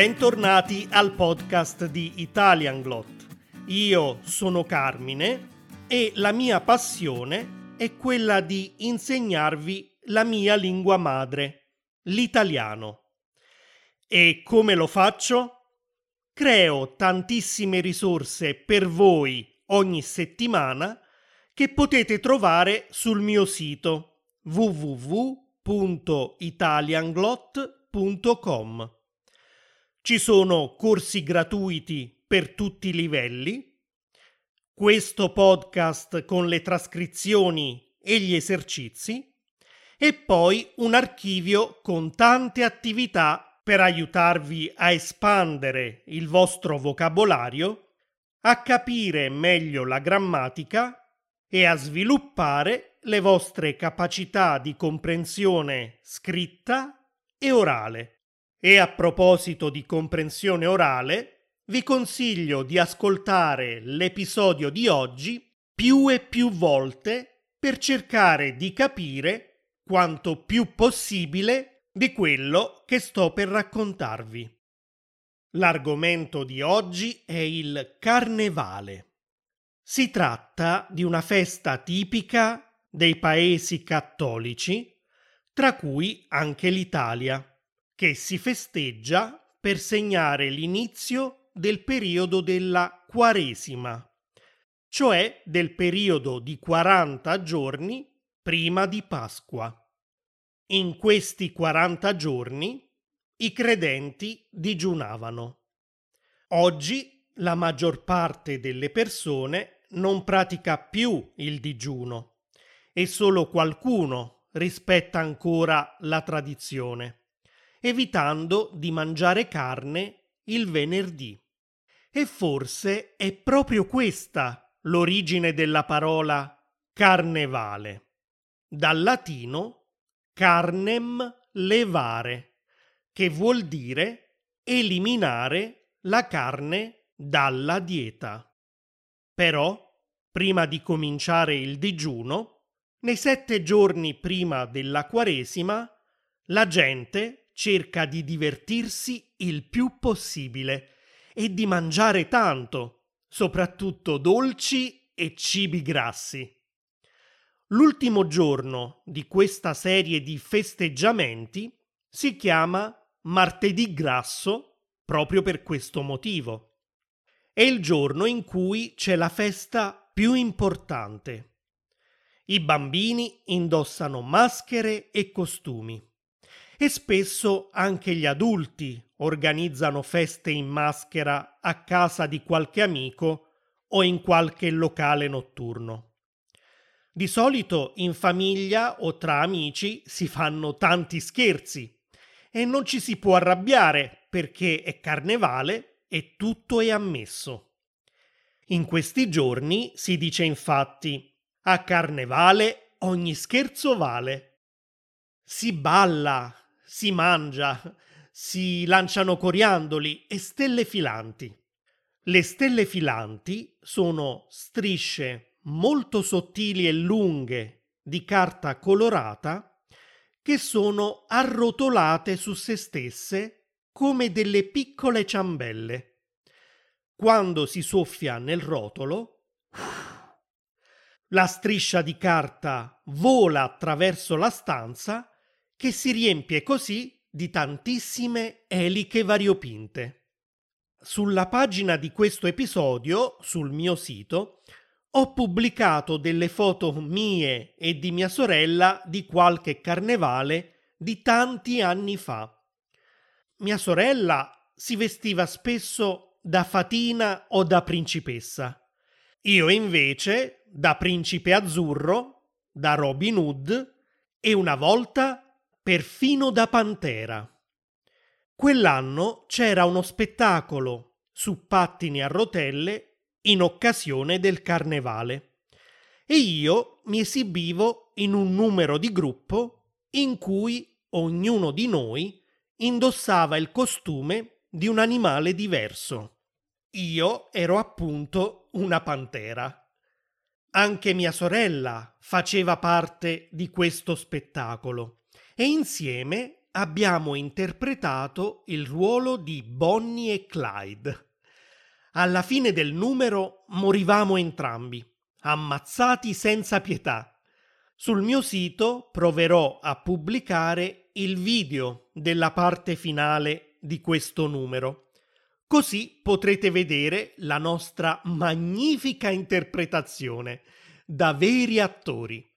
Bentornati al podcast di Italian Glot. Io sono Carmine e la mia passione è quella di insegnarvi la mia lingua madre, l'italiano. E come lo faccio? Creo tantissime risorse per voi ogni settimana che potete trovare sul mio sito www.italianglot.com. Ci sono corsi gratuiti per tutti i livelli, questo podcast con le trascrizioni e gli esercizi e poi un archivio con tante attività per aiutarvi a espandere il vostro vocabolario, a capire meglio la grammatica e a sviluppare le vostre capacità di comprensione scritta e orale. E a proposito di comprensione orale, vi consiglio di ascoltare l'episodio di oggi più e più volte per cercare di capire quanto più possibile di quello che sto per raccontarvi. L'argomento di oggi è il carnevale. Si tratta di una festa tipica dei paesi cattolici, tra cui anche l'Italia che si festeggia per segnare l'inizio del periodo della Quaresima, cioè del periodo di 40 giorni prima di Pasqua. In questi 40 giorni i credenti digiunavano. Oggi la maggior parte delle persone non pratica più il digiuno e solo qualcuno rispetta ancora la tradizione evitando di mangiare carne il venerdì. E forse è proprio questa l'origine della parola carnevale, dal latino carnem levare, che vuol dire eliminare la carne dalla dieta. Però, prima di cominciare il digiuno, nei sette giorni prima della Quaresima, la gente cerca di divertirsi il più possibile e di mangiare tanto, soprattutto dolci e cibi grassi. L'ultimo giorno di questa serie di festeggiamenti si chiama martedì grasso proprio per questo motivo. È il giorno in cui c'è la festa più importante. I bambini indossano maschere e costumi e spesso anche gli adulti organizzano feste in maschera a casa di qualche amico o in qualche locale notturno. Di solito in famiglia o tra amici si fanno tanti scherzi e non ci si può arrabbiare perché è carnevale e tutto è ammesso. In questi giorni si dice infatti a carnevale ogni scherzo vale. Si balla, si mangia, si lanciano coriandoli e stelle filanti. Le stelle filanti sono strisce molto sottili e lunghe di carta colorata che sono arrotolate su se stesse come delle piccole ciambelle. Quando si soffia nel rotolo, la striscia di carta vola attraverso la stanza che si riempie così di tantissime eliche variopinte. Sulla pagina di questo episodio, sul mio sito, ho pubblicato delle foto mie e di mia sorella di qualche carnevale di tanti anni fa. Mia sorella si vestiva spesso da fatina o da principessa. Io invece da principe azzurro, da Robin Hood e una volta perfino da pantera. Quell'anno c'era uno spettacolo su pattini a rotelle in occasione del carnevale e io mi esibivo in un numero di gruppo in cui ognuno di noi indossava il costume di un animale diverso. Io ero appunto una pantera. Anche mia sorella faceva parte di questo spettacolo e insieme abbiamo interpretato il ruolo di Bonnie e Clyde. Alla fine del numero morivamo entrambi, ammazzati senza pietà. Sul mio sito proverò a pubblicare il video della parte finale di questo numero. Così potrete vedere la nostra magnifica interpretazione da veri attori.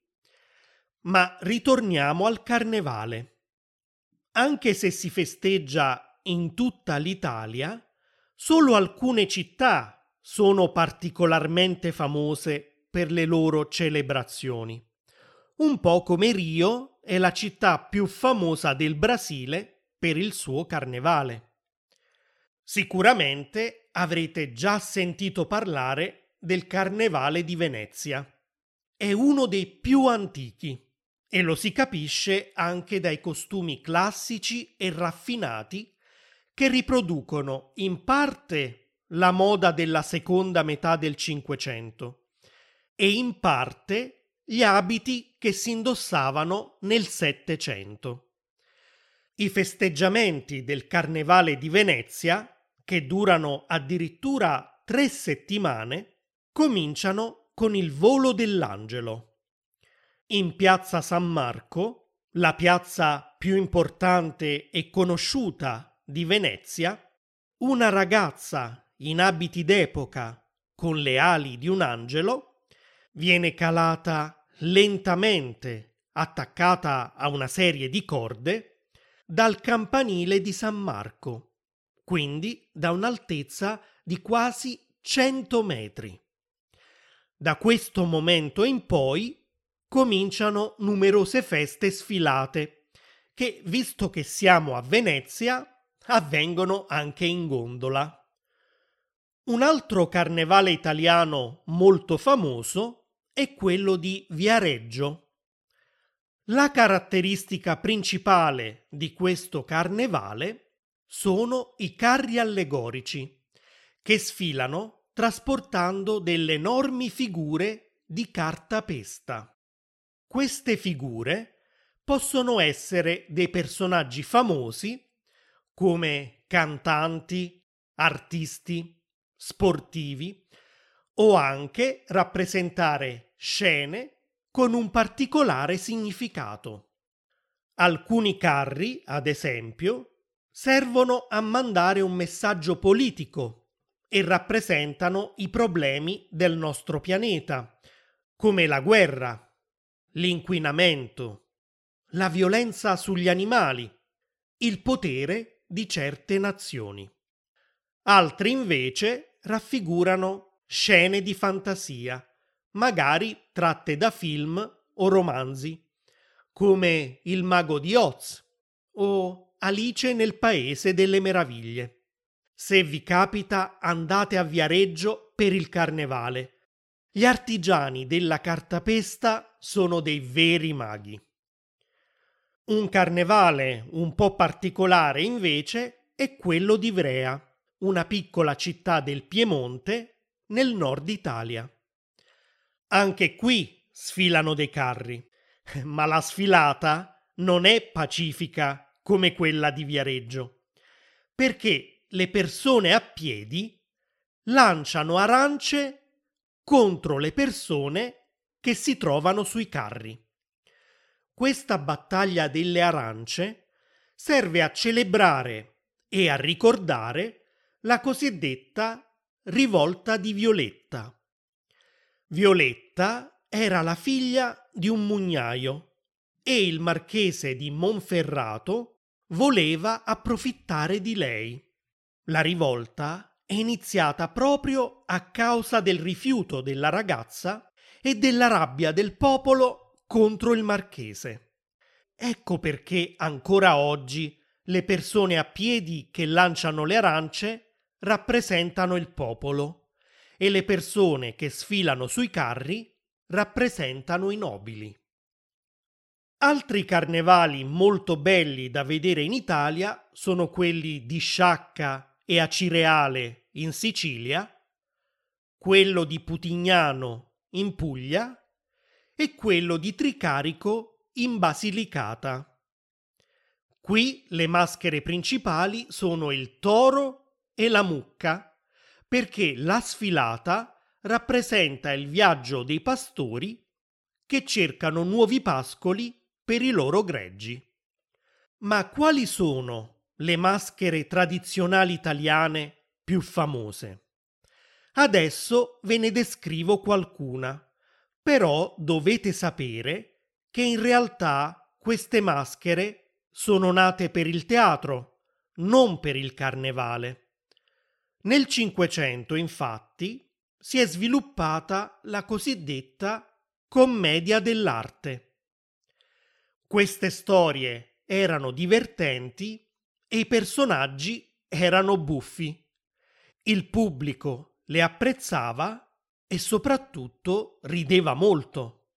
Ma ritorniamo al carnevale. Anche se si festeggia in tutta l'Italia, solo alcune città sono particolarmente famose per le loro celebrazioni. Un po' come Rio è la città più famosa del Brasile per il suo carnevale. Sicuramente avrete già sentito parlare del carnevale di Venezia. È uno dei più antichi e lo si capisce anche dai costumi classici e raffinati che riproducono in parte la moda della seconda metà del Cinquecento e in parte gli abiti che si indossavano nel Settecento. I festeggiamenti del Carnevale di Venezia, che durano addirittura tre settimane, cominciano con il volo dell'angelo in piazza San Marco, la piazza più importante e conosciuta di Venezia, una ragazza in abiti d'epoca con le ali di un angelo viene calata lentamente, attaccata a una serie di corde, dal campanile di San Marco, quindi da un'altezza di quasi 100 metri. Da questo momento in poi cominciano numerose feste sfilate, che, visto che siamo a Venezia, avvengono anche in gondola. Un altro carnevale italiano molto famoso è quello di Viareggio. La caratteristica principale di questo carnevale sono i carri allegorici, che sfilano trasportando delle enormi figure di cartapesta. Queste figure possono essere dei personaggi famosi come cantanti, artisti, sportivi o anche rappresentare scene con un particolare significato. Alcuni carri, ad esempio, servono a mandare un messaggio politico e rappresentano i problemi del nostro pianeta, come la guerra, l'inquinamento, la violenza sugli animali, il potere di certe nazioni. Altri invece raffigurano scene di fantasia, magari tratte da film o romanzi, come Il mago di Oz o Alice nel paese delle meraviglie. Se vi capita andate a Viareggio per il carnevale gli artigiani della cartapesta sono dei veri maghi. Un carnevale un po' particolare invece è quello di Ivrea, una piccola città del Piemonte nel nord Italia. Anche qui sfilano dei carri, ma la sfilata non è pacifica come quella di Viareggio, perché le persone a piedi lanciano arance contro le persone che si trovano sui carri. Questa battaglia delle arance serve a celebrare e a ricordare la cosiddetta rivolta di Violetta. Violetta era la figlia di un mugnaio e il marchese di Monferrato voleva approfittare di lei. La rivolta è iniziata proprio a causa del rifiuto della ragazza e della rabbia del popolo contro il marchese. Ecco perché ancora oggi le persone a piedi che lanciano le arance rappresentano il popolo e le persone che sfilano sui carri rappresentano i nobili. Altri carnevali molto belli da vedere in Italia sono quelli di Sciacca e a Cireale in Sicilia, quello di Putignano in Puglia e quello di Tricarico in Basilicata. Qui le maschere principali sono il toro e la mucca, perché la sfilata rappresenta il viaggio dei pastori che cercano nuovi pascoli per i loro greggi. Ma quali sono le maschere tradizionali italiane più famose? Adesso ve ne descrivo qualcuna, però dovete sapere che in realtà queste maschere sono nate per il teatro, non per il carnevale. Nel Cinquecento, infatti, si è sviluppata la cosiddetta commedia dell'arte. Queste storie erano divertenti e i personaggi erano buffi. Il pubblico le apprezzava e soprattutto rideva molto.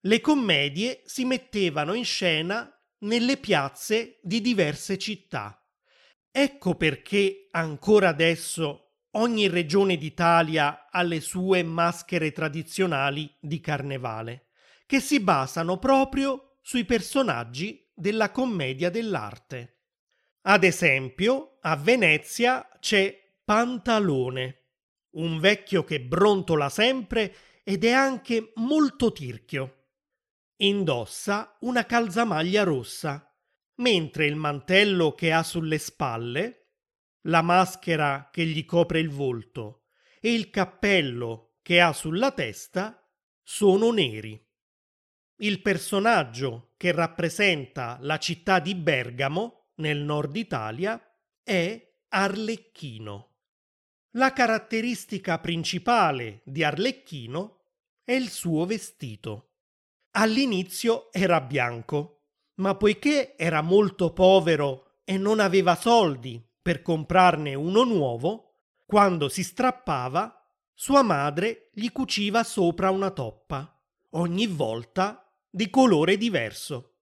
Le commedie si mettevano in scena nelle piazze di diverse città. Ecco perché ancora adesso ogni regione d'Italia ha le sue maschere tradizionali di carnevale, che si basano proprio sui personaggi della commedia dell'arte. Ad esempio, a Venezia c'è Pantalone, un vecchio che brontola sempre ed è anche molto tirchio indossa una calzamaglia rossa, mentre il mantello che ha sulle spalle, la maschera che gli copre il volto e il cappello che ha sulla testa sono neri. Il personaggio che rappresenta la città di Bergamo, nel nord Italia, è Arlecchino. La caratteristica principale di Arlecchino è il suo vestito. All'inizio era bianco, ma poiché era molto povero e non aveva soldi per comprarne uno nuovo, quando si strappava, sua madre gli cuciva sopra una toppa, ogni volta di colore diverso.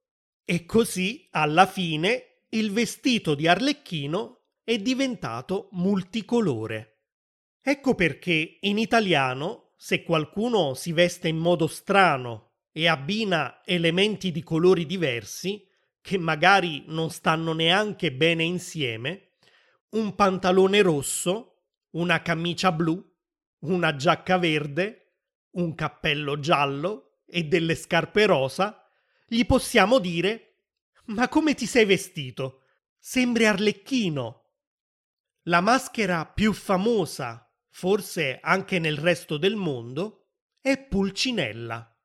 E così, alla fine, il vestito di Arlecchino è diventato multicolore. Ecco perché in italiano, se qualcuno si veste in modo strano e abbina elementi di colori diversi, che magari non stanno neanche bene insieme, un pantalone rosso, una camicia blu, una giacca verde, un cappello giallo e delle scarpe rosa, gli possiamo dire Ma come ti sei vestito? Sembri arlecchino. La maschera più famosa, forse anche nel resto del mondo, è Pulcinella.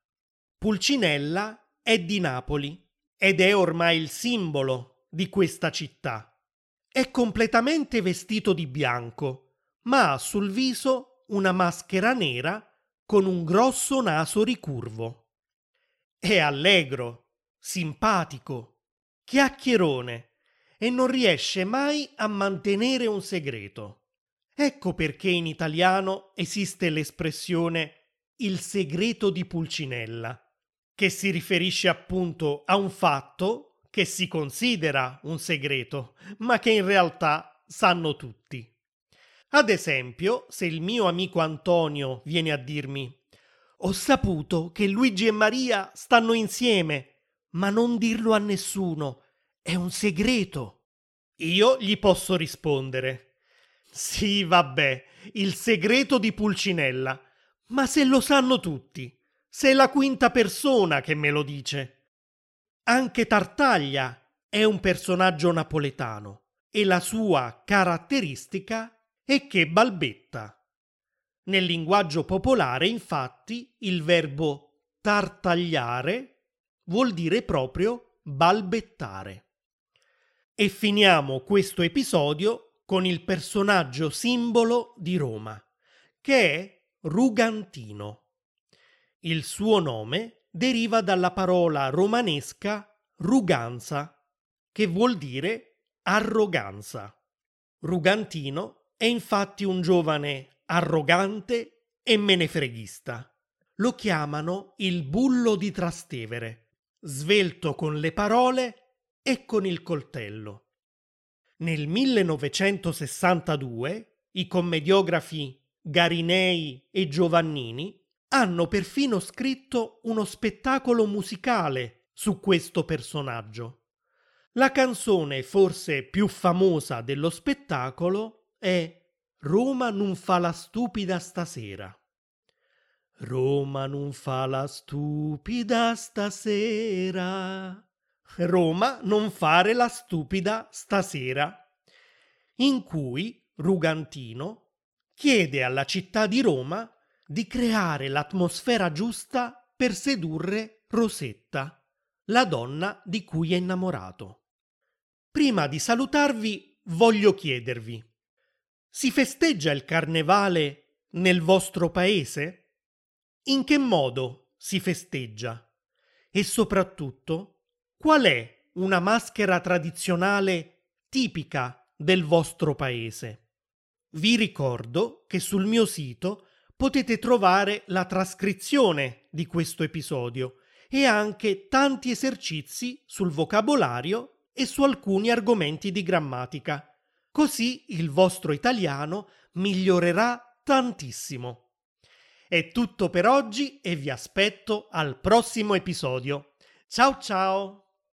Pulcinella è di Napoli ed è ormai il simbolo di questa città. È completamente vestito di bianco, ma ha sul viso una maschera nera con un grosso naso ricurvo. È allegro, simpatico, chiacchierone e non riesce mai a mantenere un segreto. Ecco perché in italiano esiste l'espressione il segreto di Pulcinella che si riferisce appunto a un fatto che si considera un segreto, ma che in realtà sanno tutti. Ad esempio, se il mio amico Antonio viene a dirmi ho saputo che Luigi e Maria stanno insieme, ma non dirlo a nessuno, è un segreto. Io gli posso rispondere sì, vabbè, il segreto di Pulcinella, ma se lo sanno tutti, sei la quinta persona che me lo dice. Anche Tartaglia è un personaggio napoletano e la sua caratteristica è che balbetta. Nel linguaggio popolare, infatti, il verbo tartagliare vuol dire proprio balbettare. E finiamo questo episodio con il personaggio simbolo di Roma, che è Rugantino. Il suo nome deriva dalla parola romanesca ruganza, che vuol dire arroganza. Rugantino è infatti un giovane arrogante e menefreghista. Lo chiamano il bullo di Trastevere, svelto con le parole e con il coltello. Nel 1962 i commediografi Garinei e Giovannini hanno perfino scritto uno spettacolo musicale su questo personaggio. La canzone forse più famosa dello spettacolo è Roma non fa la stupida stasera. Roma non fa la stupida stasera. Roma non fare la stupida stasera. In cui Rugantino chiede alla città di Roma di creare l'atmosfera giusta per sedurre Rosetta, la donna di cui è innamorato. Prima di salutarvi voglio chiedervi, si festeggia il carnevale nel vostro paese? In che modo si festeggia? E soprattutto, qual è una maschera tradizionale tipica del vostro paese? Vi ricordo che sul mio sito potete trovare la trascrizione di questo episodio e anche tanti esercizi sul vocabolario e su alcuni argomenti di grammatica. Così il vostro italiano migliorerà tantissimo. È tutto per oggi e vi aspetto al prossimo episodio. Ciao ciao!